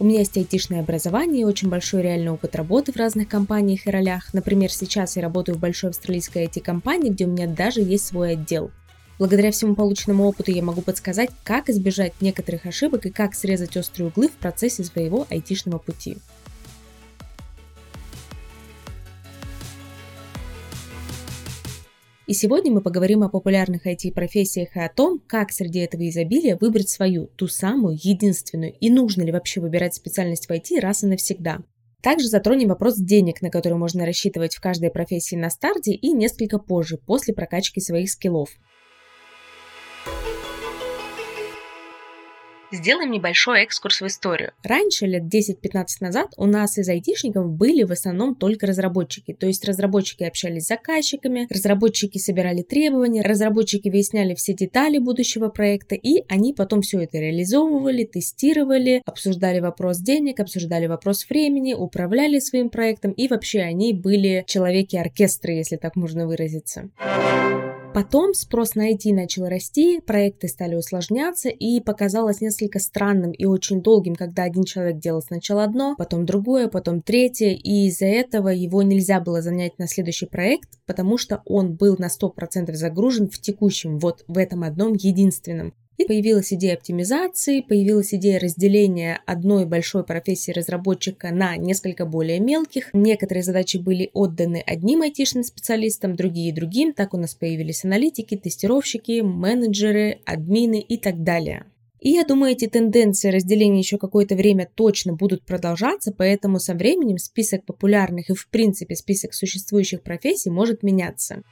У меня есть айтишное образование и очень большой реальный опыт работы в разных компаниях и ролях. Например, сейчас я работаю в большой австралийской IT-компании, где у меня даже есть свой отдел. Благодаря всему полученному опыту я могу подсказать, как избежать некоторых ошибок и как срезать острые углы в процессе своего айтишного пути. И сегодня мы поговорим о популярных IT-профессиях и о том, как среди этого изобилия выбрать свою, ту самую, единственную, и нужно ли вообще выбирать специальность в IT раз и навсегда. Также затронем вопрос денег, на которые можно рассчитывать в каждой профессии на старте и несколько позже, после прокачки своих скиллов. Сделаем небольшой экскурс в историю. Раньше, лет 10-15 назад, у нас из айтишников были в основном только разработчики. То есть разработчики общались с заказчиками, разработчики собирали требования, разработчики выясняли все детали будущего проекта, и они потом все это реализовывали, тестировали, обсуждали вопрос денег, обсуждали вопрос времени, управляли своим проектом, и вообще они были человеки-оркестры, если так можно выразиться. Потом спрос на IT начал расти, проекты стали усложняться, и показалось несколько странным и очень долгим, когда один человек делал сначала одно, потом другое, потом третье, и из-за этого его нельзя было занять на следующий проект, потому что он был на 100% загружен в текущем, вот в этом одном единственном. И появилась идея оптимизации, появилась идея разделения одной большой профессии разработчика на несколько более мелких. Некоторые задачи были отданы одним айтишным специалистам, другие другим. Так у нас появились аналитики, тестировщики, менеджеры, админы и так далее. И я думаю, эти тенденции разделения еще какое-то время точно будут продолжаться, поэтому со временем список популярных и в принципе список существующих профессий может меняться.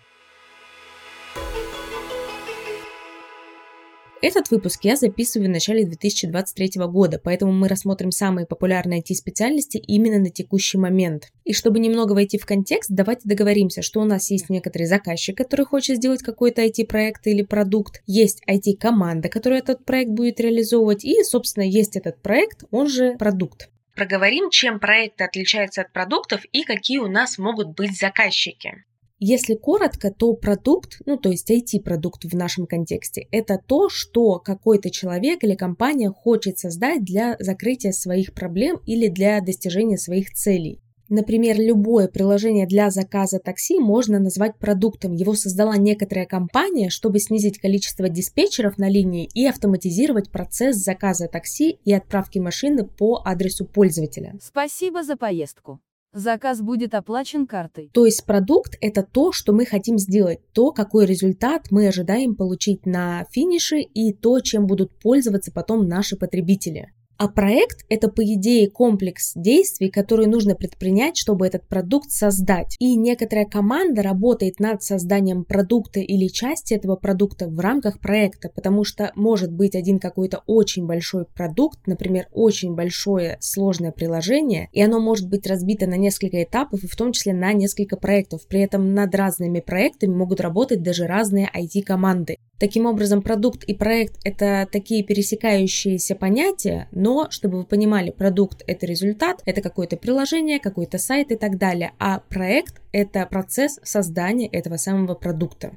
Этот выпуск я записываю в начале 2023 года, поэтому мы рассмотрим самые популярные IT-специальности именно на текущий момент. И чтобы немного войти в контекст, давайте договоримся, что у нас есть некоторый заказчик, который хочет сделать какой-то IT-проект или продукт, есть IT-команда, которая этот проект будет реализовывать, и, собственно, есть этот проект, он же продукт. Проговорим, чем проекты отличаются от продуктов и какие у нас могут быть заказчики. Если коротко, то продукт, ну то есть IT-продукт в нашем контексте, это то, что какой-то человек или компания хочет создать для закрытия своих проблем или для достижения своих целей. Например, любое приложение для заказа такси можно назвать продуктом. Его создала некоторая компания, чтобы снизить количество диспетчеров на линии и автоматизировать процесс заказа такси и отправки машины по адресу пользователя. Спасибо за поездку. Заказ будет оплачен картой. То есть продукт – это то, что мы хотим сделать, то, какой результат мы ожидаем получить на финише и то, чем будут пользоваться потом наши потребители. А проект – это, по идее, комплекс действий, которые нужно предпринять, чтобы этот продукт создать. И некоторая команда работает над созданием продукта или части этого продукта в рамках проекта, потому что может быть один какой-то очень большой продукт, например, очень большое сложное приложение, и оно может быть разбито на несколько этапов, и в том числе на несколько проектов. При этом над разными проектами могут работать даже разные IT-команды. Таким образом, продукт и проект – это такие пересекающиеся понятия, но, чтобы вы понимали, продукт – это результат, это какое-то приложение, какой-то сайт и так далее, а проект – это процесс создания этого самого продукта.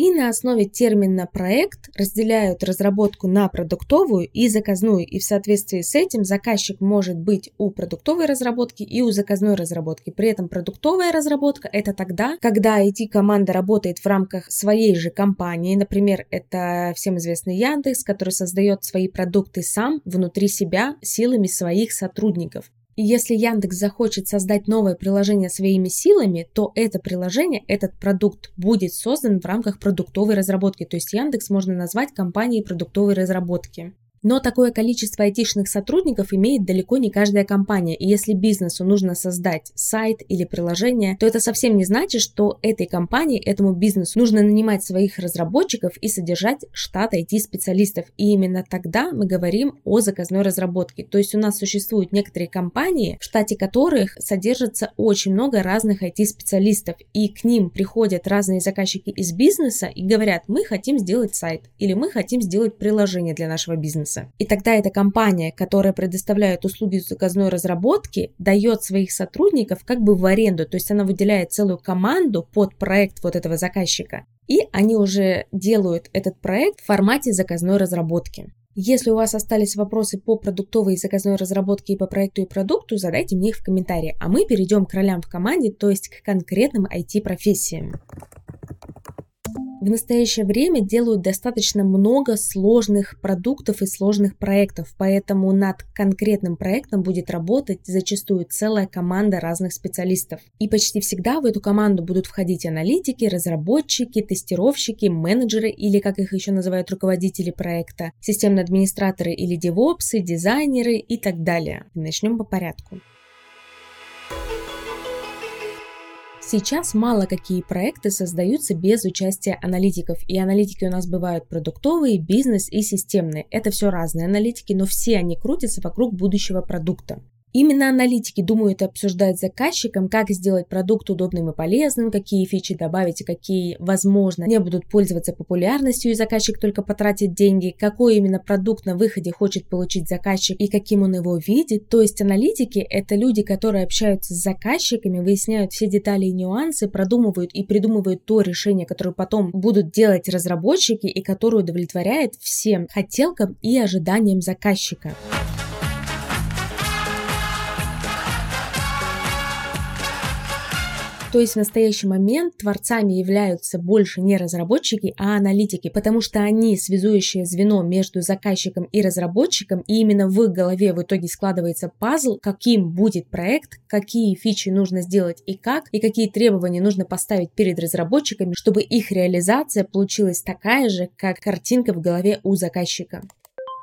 И на основе термина «проект» разделяют разработку на продуктовую и заказную, и в соответствии с этим заказчик может быть у продуктовой разработки и у заказной разработки. При этом продуктовая разработка – это тогда, когда IT-команда работает в рамках своей же компании, например, это всем известный Яндекс, который создает свои продукты сам внутри себя силами своих сотрудников. И если Яндекс захочет создать новое приложение своими силами, то это приложение, этот продукт будет создан в рамках продуктовой разработки. То есть Яндекс можно назвать компанией продуктовой разработки. Но такое количество айтишных сотрудников имеет далеко не каждая компания, и если бизнесу нужно создать сайт или приложение, то это совсем не значит, что этой компании, этому бизнесу нужно нанимать своих разработчиков и содержать штат IT-специалистов. И именно тогда мы говорим о заказной разработке. То есть у нас существуют некоторые компании, в штате которых содержится очень много разных IT-специалистов, и к ним приходят разные заказчики из бизнеса и говорят, мы хотим сделать сайт или мы хотим сделать приложение для нашего бизнеса. И тогда эта компания, которая предоставляет услуги заказной разработки, дает своих сотрудников как бы в аренду, то есть она выделяет целую команду под проект вот этого заказчика. И они уже делают этот проект в формате заказной разработки. Если у вас остались вопросы по продуктовой и заказной разработке и по проекту и продукту, задайте мне их в комментарии, а мы перейдем к ролям в команде, то есть к конкретным IT-профессиям в настоящее время делают достаточно много сложных продуктов и сложных проектов, поэтому над конкретным проектом будет работать зачастую целая команда разных специалистов. И почти всегда в эту команду будут входить аналитики, разработчики, тестировщики, менеджеры или, как их еще называют, руководители проекта, системные администраторы или девопсы, дизайнеры и так далее. Начнем по порядку. Сейчас мало какие проекты создаются без участия аналитиков, и аналитики у нас бывают продуктовые, бизнес и системные. Это все разные аналитики, но все они крутятся вокруг будущего продукта. Именно аналитики думают и обсуждают с заказчиком, как сделать продукт удобным и полезным, какие фичи добавить и какие, возможно, не будут пользоваться популярностью и заказчик только потратит деньги, какой именно продукт на выходе хочет получить заказчик и каким он его видит. То есть аналитики – это люди, которые общаются с заказчиками, выясняют все детали и нюансы, продумывают и придумывают то решение, которое потом будут делать разработчики и которое удовлетворяет всем хотелкам и ожиданиям заказчика. То есть в настоящий момент творцами являются больше не разработчики, а аналитики, потому что они связующее звено между заказчиком и разработчиком, и именно в их голове в итоге складывается пазл, каким будет проект, какие фичи нужно сделать и как, и какие требования нужно поставить перед разработчиками, чтобы их реализация получилась такая же, как картинка в голове у заказчика.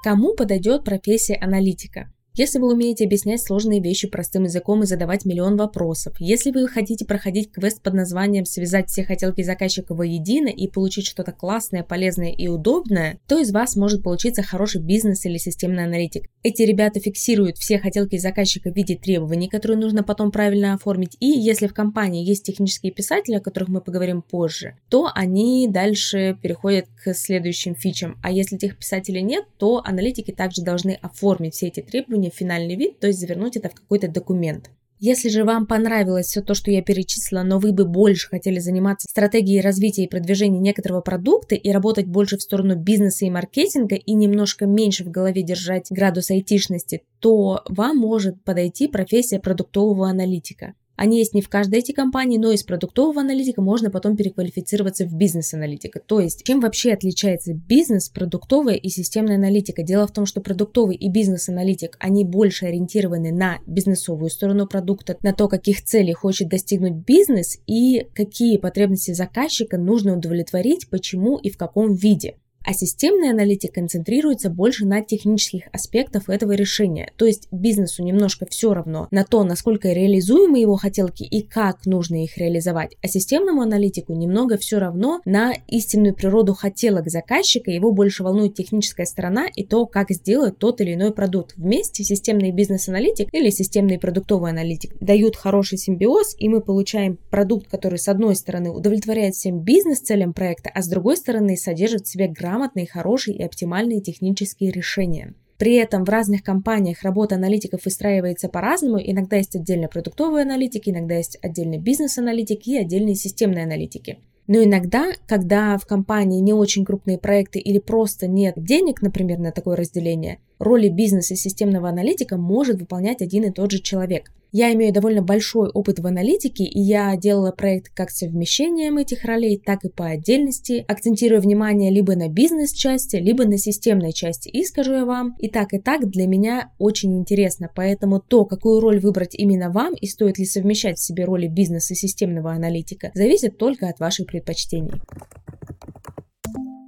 Кому подойдет профессия аналитика? Если вы умеете объяснять сложные вещи простым языком и задавать миллион вопросов, если вы хотите проходить квест под названием «Связать все хотелки заказчика воедино» и получить что-то классное, полезное и удобное, то из вас может получиться хороший бизнес или системный аналитик. Эти ребята фиксируют все хотелки заказчика в виде требований, которые нужно потом правильно оформить, и если в компании есть технические писатели, о которых мы поговорим позже, то они дальше переходят к следующим фичам. А если этих писателей нет, то аналитики также должны оформить все эти требования в финальный вид, то есть завернуть это в какой-то документ. Если же вам понравилось все то, что я перечислила, но вы бы больше хотели заниматься стратегией развития и продвижения некоторого продукта и работать больше в сторону бизнеса и маркетинга и немножко меньше в голове держать градус айтишности, то вам может подойти профессия продуктового аналитика. Они есть не в каждой эти компании, но из продуктового аналитика можно потом переквалифицироваться в бизнес-аналитика. То есть, чем вообще отличается бизнес, продуктовая и системная аналитика? Дело в том, что продуктовый и бизнес-аналитик, они больше ориентированы на бизнесовую сторону продукта, на то, каких целей хочет достигнуть бизнес и какие потребности заказчика нужно удовлетворить, почему и в каком виде а системный аналитик концентрируется больше на технических аспектах этого решения. То есть бизнесу немножко все равно на то, насколько реализуемы его хотелки и как нужно их реализовать, а системному аналитику немного все равно на истинную природу хотелок заказчика, его больше волнует техническая сторона и то, как сделать тот или иной продукт. Вместе системный бизнес-аналитик или системный продуктовый аналитик дают хороший симбиоз, и мы получаем продукт, который с одной стороны удовлетворяет всем бизнес-целям проекта, а с другой стороны содержит в себе грамотность грамотные, хорошие и оптимальные технические решения. При этом в разных компаниях работа аналитиков выстраивается по-разному. Иногда есть отдельно продуктовые аналитики, иногда есть отдельные бизнес-аналитики и отдельные системные аналитики. Но иногда, когда в компании не очень крупные проекты или просто нет денег, например, на такое разделение, роли бизнеса и системного аналитика может выполнять один и тот же человек. Я имею довольно большой опыт в аналитике, и я делала проект как совмещением этих ролей, так и по отдельности, акцентируя внимание либо на бизнес-части, либо на системной части. И скажу я вам, и так, и так для меня очень интересно, поэтому то, какую роль выбрать именно вам и стоит ли совмещать в себе роли бизнеса и системного аналитика, зависит только от ваших предпочтений.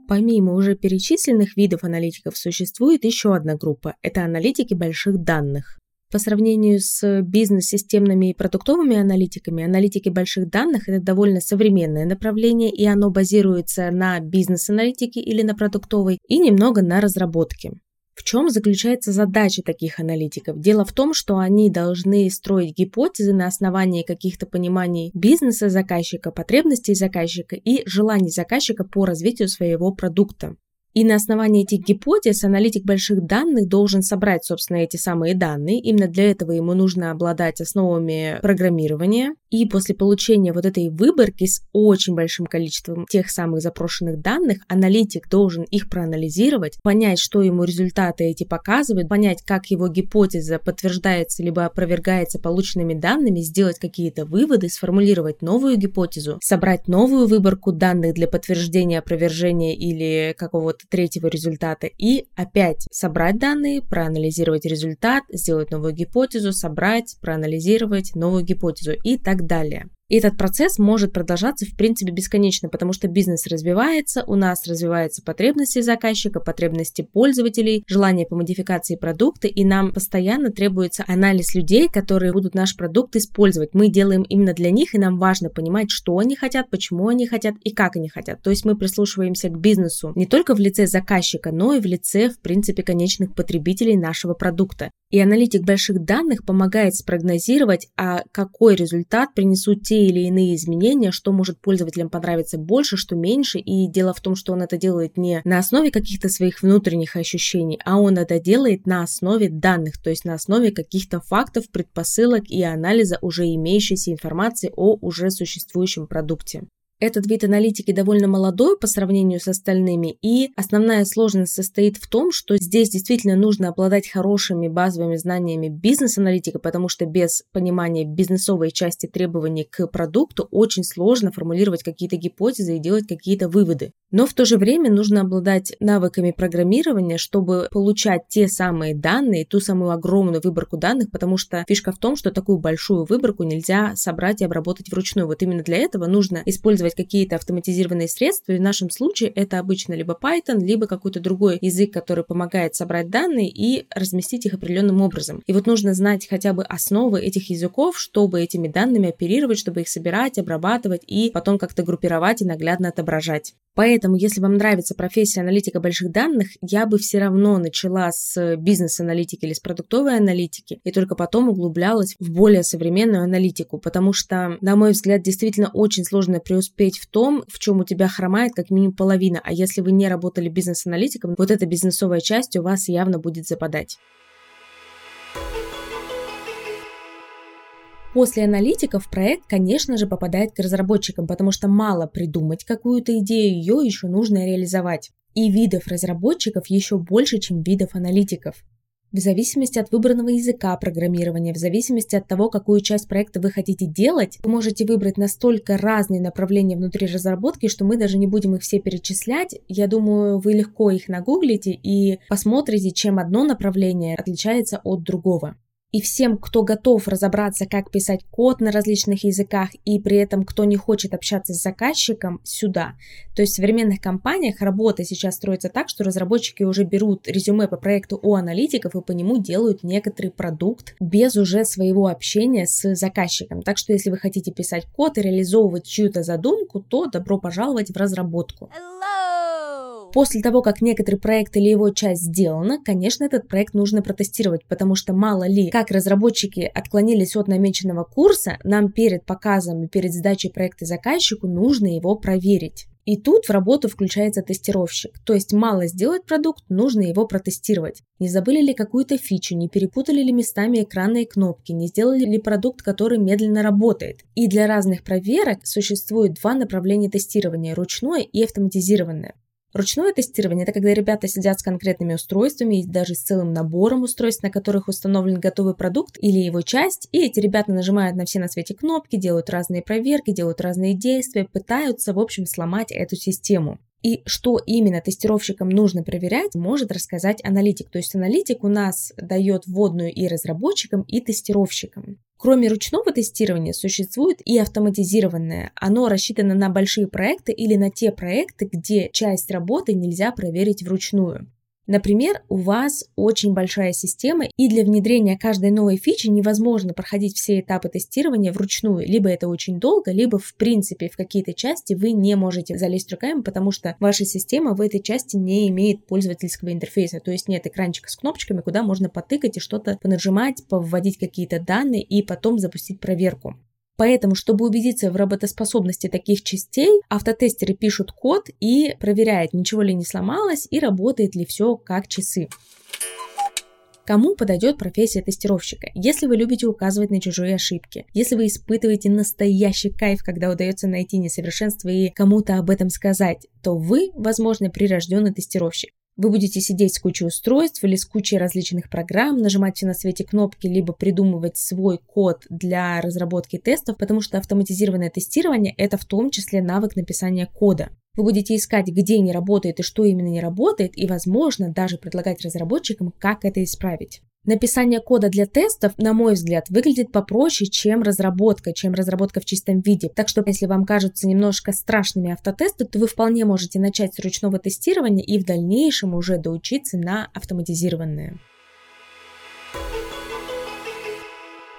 Помимо уже перечисленных видов аналитиков существует еще одна группа – это аналитики больших данных. По сравнению с бизнес-системными и продуктовыми аналитиками, аналитики больших данных – это довольно современное направление, и оно базируется на бизнес-аналитике или на продуктовой, и немного на разработке. В чем заключается задача таких аналитиков? Дело в том, что они должны строить гипотезы на основании каких-то пониманий бизнеса заказчика, потребностей заказчика и желаний заказчика по развитию своего продукта. И на основании этих гипотез аналитик больших данных должен собрать, собственно, эти самые данные. Именно для этого ему нужно обладать основами программирования. И после получения вот этой выборки с очень большим количеством тех самых запрошенных данных, аналитик должен их проанализировать, понять, что ему результаты эти показывают, понять, как его гипотеза подтверждается либо опровергается полученными данными, сделать какие-то выводы, сформулировать новую гипотезу, собрать новую выборку данных для подтверждения, опровержения или какого-то третьего результата и опять собрать данные, проанализировать результат, сделать новую гипотезу, собрать, проанализировать новую гипотезу и так далее. И этот процесс может продолжаться, в принципе, бесконечно, потому что бизнес развивается, у нас развиваются потребности заказчика, потребности пользователей, желание по модификации продукта, и нам постоянно требуется анализ людей, которые будут наш продукт использовать. Мы делаем именно для них, и нам важно понимать, что они хотят, почему они хотят и как они хотят. То есть мы прислушиваемся к бизнесу не только в лице заказчика, но и в лице, в принципе, конечных потребителей нашего продукта. И аналитик больших данных помогает спрогнозировать, а какой результат принесут те или иные изменения, что может пользователям понравиться больше, что меньше. И дело в том, что он это делает не на основе каких-то своих внутренних ощущений, а он это делает на основе данных, то есть на основе каких-то фактов, предпосылок и анализа уже имеющейся информации о уже существующем продукте. Этот вид аналитики довольно молодой по сравнению с остальными, и основная сложность состоит в том, что здесь действительно нужно обладать хорошими базовыми знаниями бизнес-аналитика, потому что без понимания бизнесовой части требований к продукту очень сложно формулировать какие-то гипотезы и делать какие-то выводы. Но в то же время нужно обладать навыками программирования, чтобы получать те самые данные, ту самую огромную выборку данных, потому что фишка в том, что такую большую выборку нельзя собрать и обработать вручную. Вот именно для этого нужно использовать использовать какие-то автоматизированные средства, и в нашем случае это обычно либо Python, либо какой-то другой язык, который помогает собрать данные и разместить их определенным образом. И вот нужно знать хотя бы основы этих языков, чтобы этими данными оперировать, чтобы их собирать, обрабатывать и потом как-то группировать и наглядно отображать. Поэтому, если вам нравится профессия аналитика больших данных, я бы все равно начала с бизнес-аналитики или с продуктовой аналитики и только потом углублялась в более современную аналитику, потому что, на мой взгляд, действительно очень сложно преуспеть в том, в чем у тебя хромает как минимум половина, а если вы не работали бизнес-аналитиком, вот эта бизнесовая часть у вас явно будет западать. После аналитиков проект, конечно же, попадает к разработчикам, потому что мало придумать какую-то идею, ее еще нужно реализовать. И видов разработчиков еще больше, чем видов аналитиков. В зависимости от выбранного языка программирования, в зависимости от того, какую часть проекта вы хотите делать, вы можете выбрать настолько разные направления внутри разработки, что мы даже не будем их все перечислять. Я думаю, вы легко их нагуглите и посмотрите, чем одно направление отличается от другого. И всем, кто готов разобраться, как писать код на различных языках, и при этом кто не хочет общаться с заказчиком, сюда. То есть в современных компаниях работа сейчас строится так, что разработчики уже берут резюме по проекту у аналитиков и по нему делают некоторый продукт без уже своего общения с заказчиком. Так что если вы хотите писать код и реализовывать чью-то задумку, то добро пожаловать в разработку. После того, как некоторый проект или его часть сделана, конечно, этот проект нужно протестировать, потому что мало ли, как разработчики отклонились от намеченного курса, нам перед показом и перед сдачей проекта заказчику нужно его проверить. И тут в работу включается тестировщик. То есть мало сделать продукт, нужно его протестировать. Не забыли ли какую-то фичу, не перепутали ли местами экраны и кнопки, не сделали ли продукт, который медленно работает. И для разных проверок существует два направления тестирования – ручное и автоматизированное. Ручное тестирование – это когда ребята сидят с конкретными устройствами и даже с целым набором устройств, на которых установлен готовый продукт или его часть, и эти ребята нажимают на все на свете кнопки, делают разные проверки, делают разные действия, пытаются, в общем, сломать эту систему. И что именно тестировщикам нужно проверять, может рассказать аналитик. То есть аналитик у нас дает вводную и разработчикам, и тестировщикам. Кроме ручного тестирования существует и автоматизированное. Оно рассчитано на большие проекты или на те проекты, где часть работы нельзя проверить вручную. Например, у вас очень большая система, и для внедрения каждой новой фичи невозможно проходить все этапы тестирования вручную. Либо это очень долго, либо в принципе в какие-то части вы не можете залезть руками, потому что ваша система в этой части не имеет пользовательского интерфейса, то есть нет экранчика с кнопочками, куда можно потыкать и что-то понажимать, повводить какие-то данные и потом запустить проверку. Поэтому, чтобы убедиться в работоспособности таких частей, автотестеры пишут код и проверяют, ничего ли не сломалось и работает ли все как часы. Кому подойдет профессия тестировщика? Если вы любите указывать на чужие ошибки, если вы испытываете настоящий кайф, когда удается найти несовершенство и кому-то об этом сказать, то вы, возможно, прирожденный тестировщик. Вы будете сидеть с кучей устройств или с кучей различных программ, нажимать все на свете кнопки, либо придумывать свой код для разработки тестов, потому что автоматизированное тестирование – это в том числе навык написания кода. Вы будете искать, где не работает и что именно не работает, и, возможно, даже предлагать разработчикам, как это исправить. Написание кода для тестов, на мой взгляд, выглядит попроще, чем разработка, чем разработка в чистом виде. Так что, если вам кажутся немножко страшными автотесты, то вы вполне можете начать с ручного тестирования и в дальнейшем уже доучиться на автоматизированное.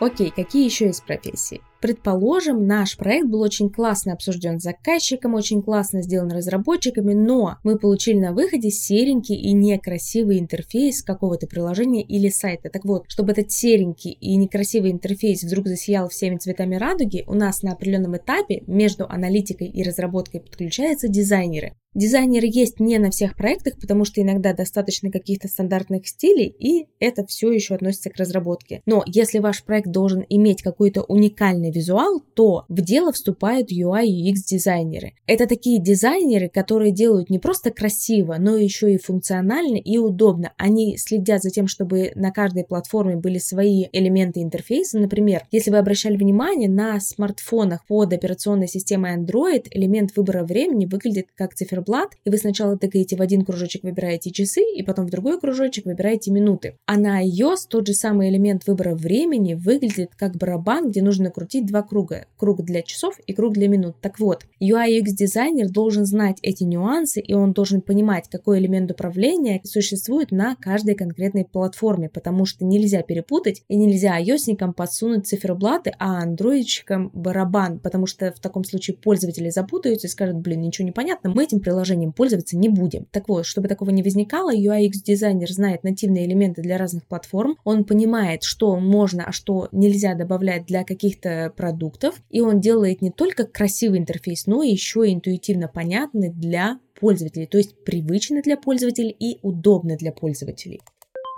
Окей, какие еще есть профессии? Предположим, наш проект был очень классно обсужден с заказчиком, очень классно сделан разработчиками, но мы получили на выходе серенький и некрасивый интерфейс какого-то приложения или сайта. Так вот, чтобы этот серенький и некрасивый интерфейс вдруг засиял всеми цветами радуги, у нас на определенном этапе между аналитикой и разработкой подключаются дизайнеры. Дизайнеры есть не на всех проектах, потому что иногда достаточно каких-то стандартных стилей, и это все еще относится к разработке. Но если ваш проект должен иметь какой-то уникальный визуал, то в дело вступают UI и UX дизайнеры. Это такие дизайнеры, которые делают не просто красиво, но еще и функционально и удобно. Они следят за тем, чтобы на каждой платформе были свои элементы интерфейса. Например, если вы обращали внимание, на смартфонах под операционной системой Android элемент выбора времени выглядит как циферблат, и вы сначала тыкаете в один кружочек, выбираете часы, и потом в другой кружочек выбираете минуты. А на iOS тот же самый элемент выбора времени выглядит как барабан, где нужно крутить два круга. Круг для часов и круг для минут. Так вот, UI UX дизайнер должен знать эти нюансы, и он должен понимать, какой элемент управления существует на каждой конкретной платформе, потому что нельзя перепутать и нельзя ios подсунуть циферблаты, а андроидчикам барабан, потому что в таком случае пользователи запутаются и скажут, блин, ничего не понятно, мы этим приложением пользоваться не будем. Так вот, чтобы такого не возникало, UI UX дизайнер знает нативные элементы для разных платформ, он понимает, что можно, а что нельзя добавлять для каких-то продуктов, и он делает не только красивый интерфейс, но еще и интуитивно понятный для пользователей, то есть привычный для пользователей и удобный для пользователей.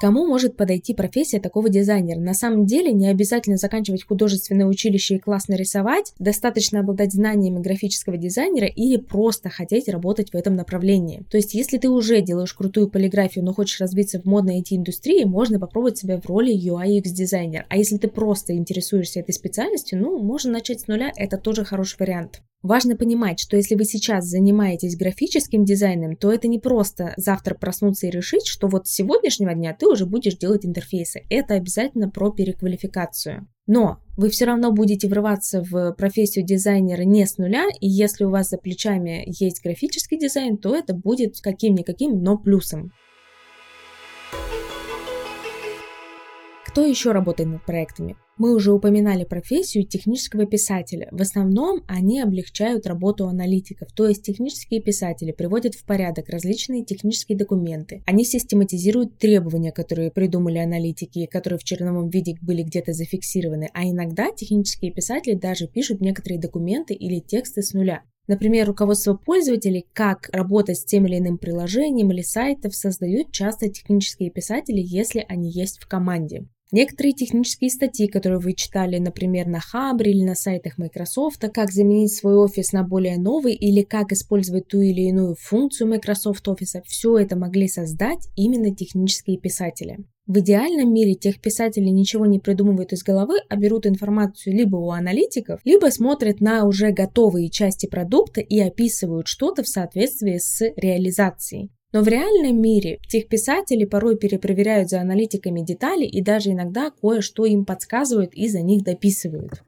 Кому может подойти профессия такого дизайнера? На самом деле не обязательно заканчивать художественное училище и классно рисовать, достаточно обладать знаниями графического дизайнера или просто хотеть работать в этом направлении. То есть, если ты уже делаешь крутую полиграфию, но хочешь развиться в модной IT-индустрии, можно попробовать себя в роли UI UX дизайнера. А если ты просто интересуешься этой специальностью, ну, можно начать с нуля, это тоже хороший вариант. Важно понимать, что если вы сейчас занимаетесь графическим дизайном, то это не просто завтра проснуться и решить, что вот с сегодняшнего дня ты уже будешь делать интерфейсы. Это обязательно про переквалификацию. Но вы все равно будете врываться в профессию дизайнера не с нуля, и если у вас за плечами есть графический дизайн, то это будет каким-никаким, но плюсом. Кто еще работает над проектами? Мы уже упоминали профессию технического писателя. В основном они облегчают работу аналитиков, то есть технические писатели приводят в порядок различные технические документы. Они систематизируют требования, которые придумали аналитики, которые в черновом виде были где-то зафиксированы, а иногда технические писатели даже пишут некоторые документы или тексты с нуля. Например, руководство пользователей, как работать с тем или иным приложением или сайтом, создают часто технические писатели, если они есть в команде. Некоторые технические статьи, которые вы читали, например, на Хабре или на сайтах Microsoft, как заменить свой офис на более новый или как использовать ту или иную функцию Microsoft Office, все это могли создать именно технические писатели. В идеальном мире тех писатели ничего не придумывают из головы, а берут информацию либо у аналитиков, либо смотрят на уже готовые части продукта и описывают что-то в соответствии с реализацией. Но в реальном мире тех писатели порой перепроверяют за аналитиками детали и даже иногда кое-что им подсказывают и за них дописывают.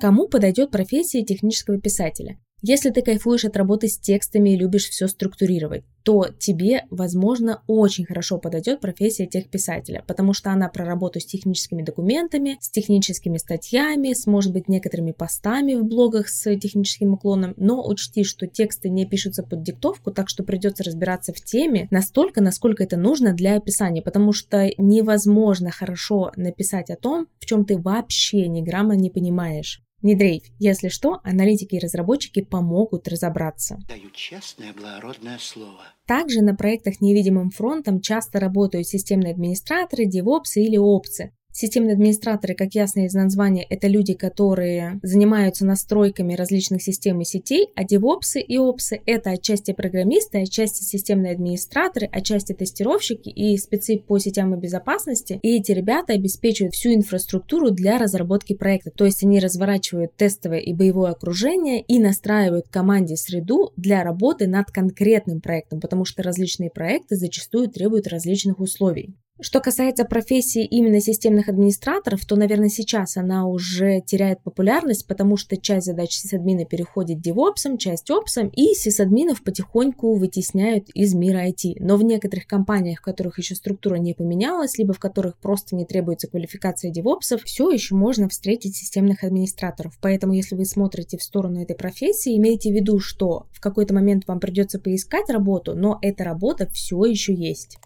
Кому подойдет профессия технического писателя? Если ты кайфуешь от работы с текстами и любишь все структурировать, то тебе, возможно, очень хорошо подойдет профессия техписателя, потому что она про работу с техническими документами, с техническими статьями, с, может быть, некоторыми постами в блогах с техническим уклоном, но учти, что тексты не пишутся под диктовку, так что придется разбираться в теме настолько, насколько это нужно для описания, потому что невозможно хорошо написать о том, в чем ты вообще ни грамма не понимаешь. Не дрейф. Если что, аналитики и разработчики помогут разобраться. Даю честное, благородное слово. Также на проектах невидимым фронтом часто работают системные администраторы, девопсы или опсы. Системные администраторы, как ясно из названия, это люди, которые занимаются настройками различных систем и сетей, а девопсы и опсы – это отчасти программисты, отчасти системные администраторы, отчасти тестировщики и спецы по сетям и безопасности. И эти ребята обеспечивают всю инфраструктуру для разработки проекта. То есть они разворачивают тестовое и боевое окружение и настраивают команде среду для работы над конкретным проектом, потому что различные проекты зачастую требуют различных условий. Что касается профессии именно системных администраторов, то, наверное, сейчас она уже теряет популярность, потому что часть задач сисадмина переходит девопсом, часть опсом, и сисадминов потихоньку вытесняют из мира IT. Но в некоторых компаниях, в которых еще структура не поменялась, либо в которых просто не требуется квалификация девопсов, все еще можно встретить системных администраторов. Поэтому, если вы смотрите в сторону этой профессии, имейте в виду, что в какой-то момент вам придется поискать работу, но эта работа все еще есть.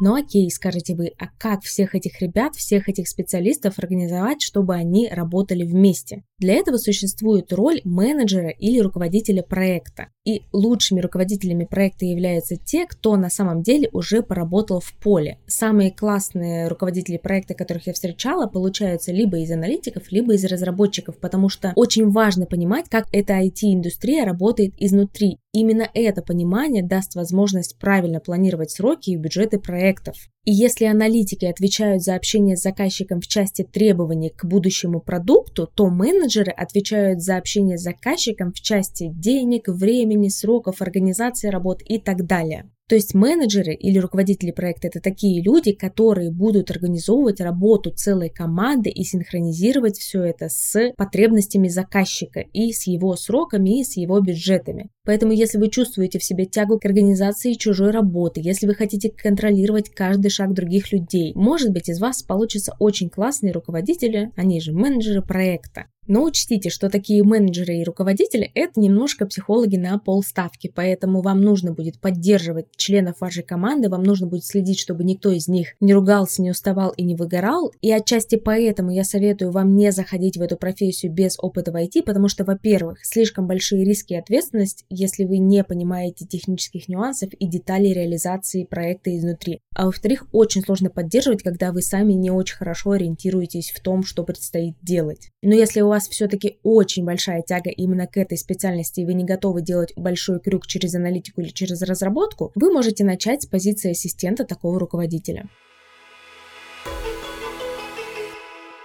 Ну окей, скажете вы, а как всех этих ребят, всех этих специалистов организовать, чтобы они работали вместе? Для этого существует роль менеджера или руководителя проекта. И лучшими руководителями проекта являются те, кто на самом деле уже поработал в поле. Самые классные руководители проекта, которых я встречала, получаются либо из аналитиков, либо из разработчиков, потому что очень важно понимать, как эта IT-индустрия работает изнутри. Именно это понимание даст возможность правильно планировать сроки и бюджеты проектов. И если аналитики отвечают за общение с заказчиком в части требований к будущему продукту, то менеджеры отвечают за общение с заказчиком в части денег, времени, сроков, организации работ и так далее. То есть менеджеры или руководители проекта это такие люди, которые будут организовывать работу целой команды и синхронизировать все это с потребностями заказчика и с его сроками и с его бюджетами. Поэтому если вы чувствуете в себе тягу к организации чужой работы, если вы хотите контролировать каждый шаг других людей, может быть из вас получится очень классные руководители, они же менеджеры проекта. Но учтите, что такие менеджеры и руководители – это немножко психологи на полставки, поэтому вам нужно будет поддерживать членов вашей команды, вам нужно будет следить, чтобы никто из них не ругался, не уставал и не выгорал. И отчасти поэтому я советую вам не заходить в эту профессию без опыта в IT, потому что, во-первых, слишком большие риски и ответственность, если вы не понимаете технических нюансов и деталей реализации проекта изнутри. А во-вторых, очень сложно поддерживать, когда вы сами не очень хорошо ориентируетесь в том, что предстоит делать. Но если у вас вас все-таки очень большая тяга именно к этой специальности, и вы не готовы делать большой крюк через аналитику или через разработку, вы можете начать с позиции ассистента такого руководителя.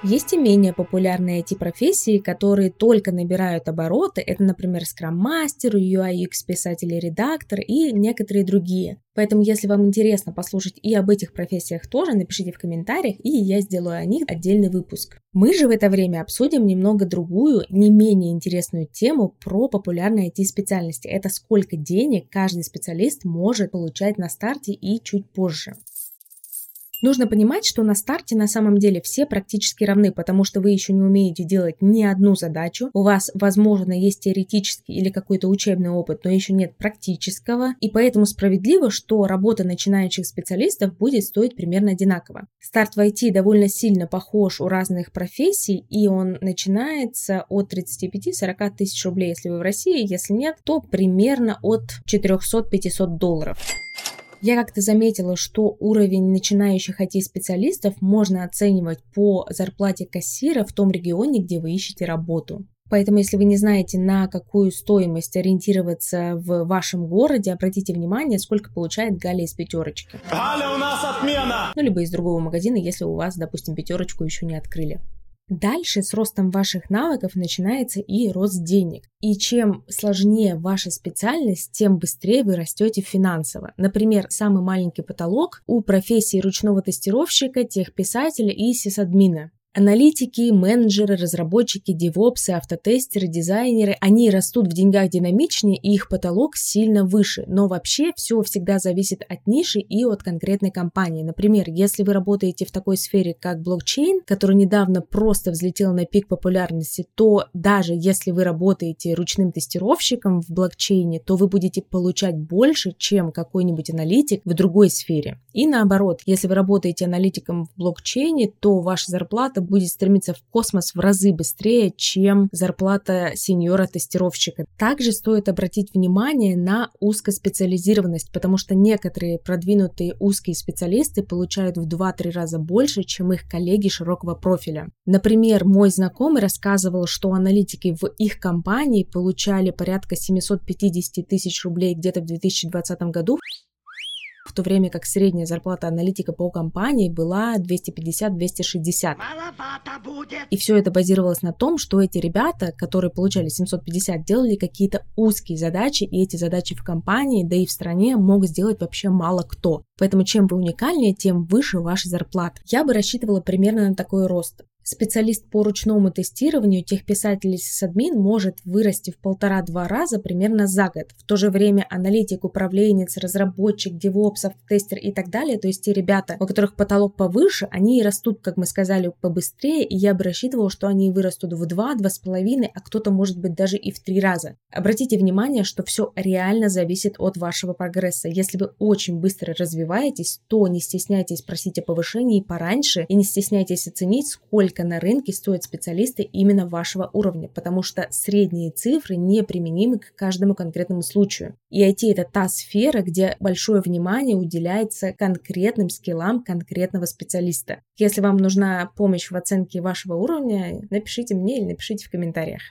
Есть и менее популярные IT-профессии, которые только набирают обороты. Это, например, скрам-мастер, UI, UX-писатель и редактор и некоторые другие. Поэтому, если вам интересно послушать и об этих профессиях тоже, напишите в комментариях, и я сделаю о них отдельный выпуск. Мы же в это время обсудим немного другую, не менее интересную тему про популярные IT-специальности. Это сколько денег каждый специалист может получать на старте и чуть позже. Нужно понимать, что на старте на самом деле все практически равны, потому что вы еще не умеете делать ни одну задачу. У вас, возможно, есть теоретический или какой-то учебный опыт, но еще нет практического. И поэтому справедливо, что работа начинающих специалистов будет стоить примерно одинаково. Старт в IT довольно сильно похож у разных профессий, и он начинается от 35-40 тысяч рублей, если вы в России. Если нет, то примерно от 400-500 долларов. Я как-то заметила, что уровень начинающих IT-специалистов можно оценивать по зарплате кассира в том регионе, где вы ищете работу. Поэтому, если вы не знаете, на какую стоимость ориентироваться в вашем городе, обратите внимание, сколько получает Галя из пятерочки. Галя, у нас отмена! Ну, либо из другого магазина, если у вас, допустим, пятерочку еще не открыли. Дальше с ростом ваших навыков начинается и рост денег. И чем сложнее ваша специальность, тем быстрее вы растете финансово. Например, самый маленький потолок у профессии ручного тестировщика, техписателя и сисадмина. Аналитики, менеджеры, разработчики, девопсы, автотестеры, дизайнеры, они растут в деньгах динамичнее, и их потолок сильно выше. Но вообще все всегда зависит от ниши и от конкретной компании. Например, если вы работаете в такой сфере, как блокчейн, который недавно просто взлетел на пик популярности, то даже если вы работаете ручным тестировщиком в блокчейне, то вы будете получать больше, чем какой-нибудь аналитик в другой сфере. И наоборот, если вы работаете аналитиком в блокчейне, то ваша зарплата будет стремиться в космос в разы быстрее, чем зарплата сеньора-тестировщика. Также стоит обратить внимание на узкоспециализированность, потому что некоторые продвинутые узкие специалисты получают в 2-3 раза больше, чем их коллеги широкого профиля. Например, мой знакомый рассказывал, что аналитики в их компании получали порядка 750 тысяч рублей где-то в 2020 году, в то время как средняя зарплата аналитика по компании была 250-260. И все это базировалось на том, что эти ребята, которые получали 750, делали какие-то узкие задачи, и эти задачи в компании, да и в стране мог сделать вообще мало кто. Поэтому чем вы уникальнее, тем выше ваша зарплата. Я бы рассчитывала примерно на такой рост. Специалист по ручному тестированию техписатель сисадмин может вырасти в полтора-два раза примерно за год. В то же время аналитик, управленец, разработчик, девопсов, тестер и так далее, то есть те ребята, у которых потолок повыше, они растут, как мы сказали, побыстрее, и я бы рассчитывала, что они вырастут в два, два с половиной, а кто-то может быть даже и в три раза. Обратите внимание, что все реально зависит от вашего прогресса. Если вы очень быстро развиваетесь, то не стесняйтесь просить о повышении пораньше и не стесняйтесь оценить, сколько сколько на рынке стоят специалисты именно вашего уровня, потому что средние цифры неприменимы к каждому конкретному случаю. И IT это та сфера, где большое внимание уделяется конкретным скиллам конкретного специалиста. Если вам нужна помощь в оценке вашего уровня, напишите мне или напишите в комментариях.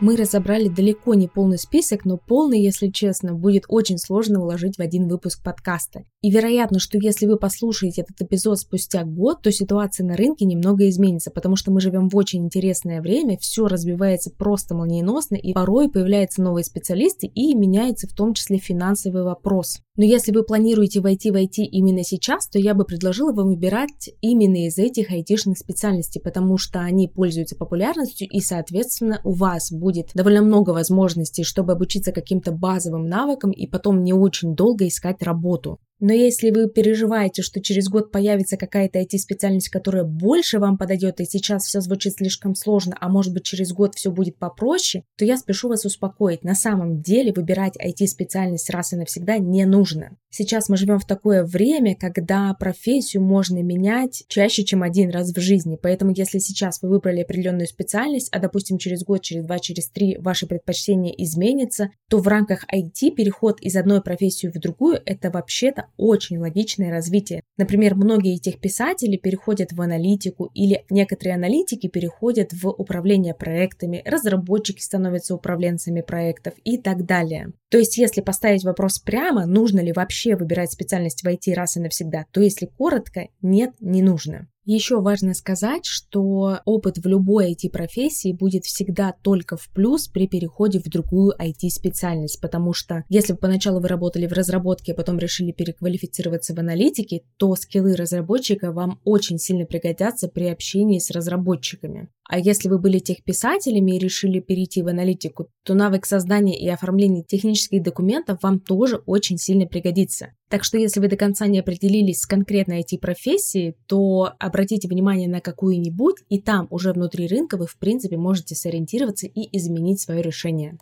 Мы разобрали далеко не полный список, но полный, если честно, будет очень сложно уложить в один выпуск подкаста. И вероятно, что если вы послушаете этот эпизод спустя год, то ситуация на рынке немного изменится, потому что мы живем в очень интересное время, все развивается просто молниеносно, и порой появляются новые специалисты и меняется в том числе финансовый вопрос. Но если вы планируете войти в IT именно сейчас, то я бы предложила вам выбирать именно из этих айтишных специальностей, потому что они пользуются популярностью и, соответственно, у вас будет довольно много возможностей, чтобы обучиться каким-то базовым навыкам и потом не очень долго искать работу. Но если вы переживаете, что через год появится какая-то IT-специальность, которая больше вам подойдет, и сейчас все звучит слишком сложно, а может быть через год все будет попроще, то я спешу вас успокоить. На самом деле выбирать IT-специальность раз и навсегда не нужно. Сейчас мы живем в такое время, когда профессию можно менять чаще, чем один раз в жизни. Поэтому если сейчас вы выбрали определенную специальность, а допустим через год, через два, через три ваши предпочтения изменятся, то в рамках IT переход из одной профессии в другую это вообще-то очень логичное развитие. Например, многие этих писателей переходят в аналитику или некоторые аналитики переходят в управление проектами, разработчики становятся управленцами проектов и так далее. То есть, если поставить вопрос прямо, нужно ли вообще выбирать специальность в IT раз и навсегда, то если коротко, нет, не нужно. Еще важно сказать, что опыт в любой IT-профессии будет всегда только в плюс при переходе в другую IT-специальность, потому что если поначалу вы работали в разработке, а потом решили переквалифицироваться в аналитике, то скиллы разработчика вам очень сильно пригодятся при общении с разработчиками. А если вы были техписателями и решили перейти в аналитику, то навык создания и оформления технических документов вам тоже очень сильно пригодится. Так что если вы до конца не определились с конкретной IT-профессией, то обратите внимание на какую-нибудь, и там уже внутри рынка вы в принципе можете сориентироваться и изменить свое решение.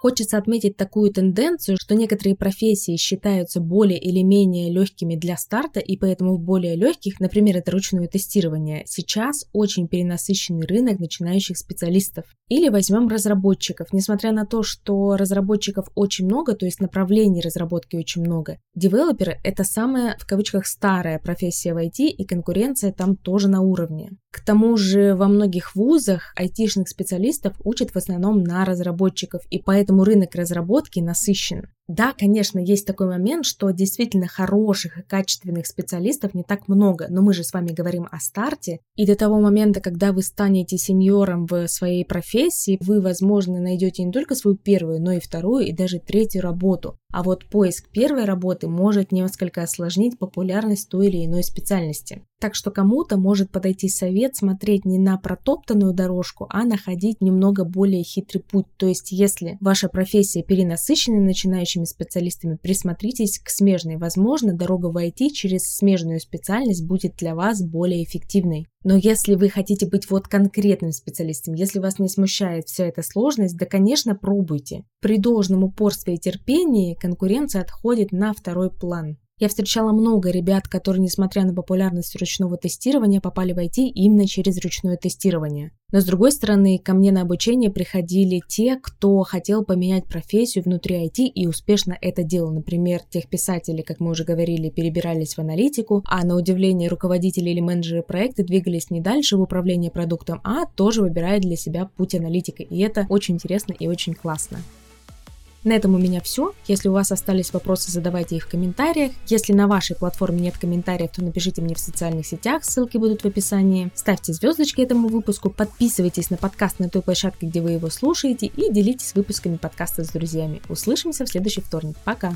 Хочется отметить такую тенденцию, что некоторые профессии считаются более или менее легкими для старта, и поэтому в более легких, например, это ручное тестирование, сейчас очень перенасыщенный рынок начинающих специалистов. Или возьмем разработчиков. Несмотря на то, что разработчиков очень много, то есть направлений разработки очень много, девелоперы — это самая, в кавычках, старая профессия в IT, и конкуренция там тоже на уровне. К тому же во многих вузах айтишных специалистов учат в основном на разработчиков, и поэтому рынок разработки насыщен. Да, конечно, есть такой момент, что действительно хороших и качественных специалистов не так много, но мы же с вами говорим о старте, и до того момента, когда вы станете сеньором в своей профессии, вы, возможно, найдете не только свою первую, но и вторую и даже третью работу. А вот поиск первой работы может несколько осложнить популярность той или иной специальности. Так что кому-то может подойти совет смотреть не на протоптанную дорожку, а находить немного более хитрый путь. То есть, если ваша профессия перенасыщена начинающими специалистами, присмотритесь к смежной. Возможно, дорога в IT через смежную специальность будет для вас более эффективной. Но если вы хотите быть вот конкретным специалистом, если вас не смущает вся эта сложность, да, конечно, пробуйте. При должном упорстве и терпении конкуренция отходит на второй план. Я встречала много ребят, которые, несмотря на популярность ручного тестирования, попали в IT именно через ручное тестирование. Но с другой стороны, ко мне на обучение приходили те, кто хотел поменять профессию внутри IT и успешно это делал. Например, тех писателей, как мы уже говорили, перебирались в аналитику, а на удивление руководители или менеджеры проекта двигались не дальше в управление продуктом, а тоже выбирая для себя путь аналитика. И это очень интересно и очень классно. На этом у меня все. Если у вас остались вопросы, задавайте их в комментариях. Если на вашей платформе нет комментариев, то напишите мне в социальных сетях, ссылки будут в описании. Ставьте звездочки этому выпуску, подписывайтесь на подкаст на той площадке, где вы его слушаете, и делитесь выпусками подкаста с друзьями. Услышимся в следующий вторник. Пока!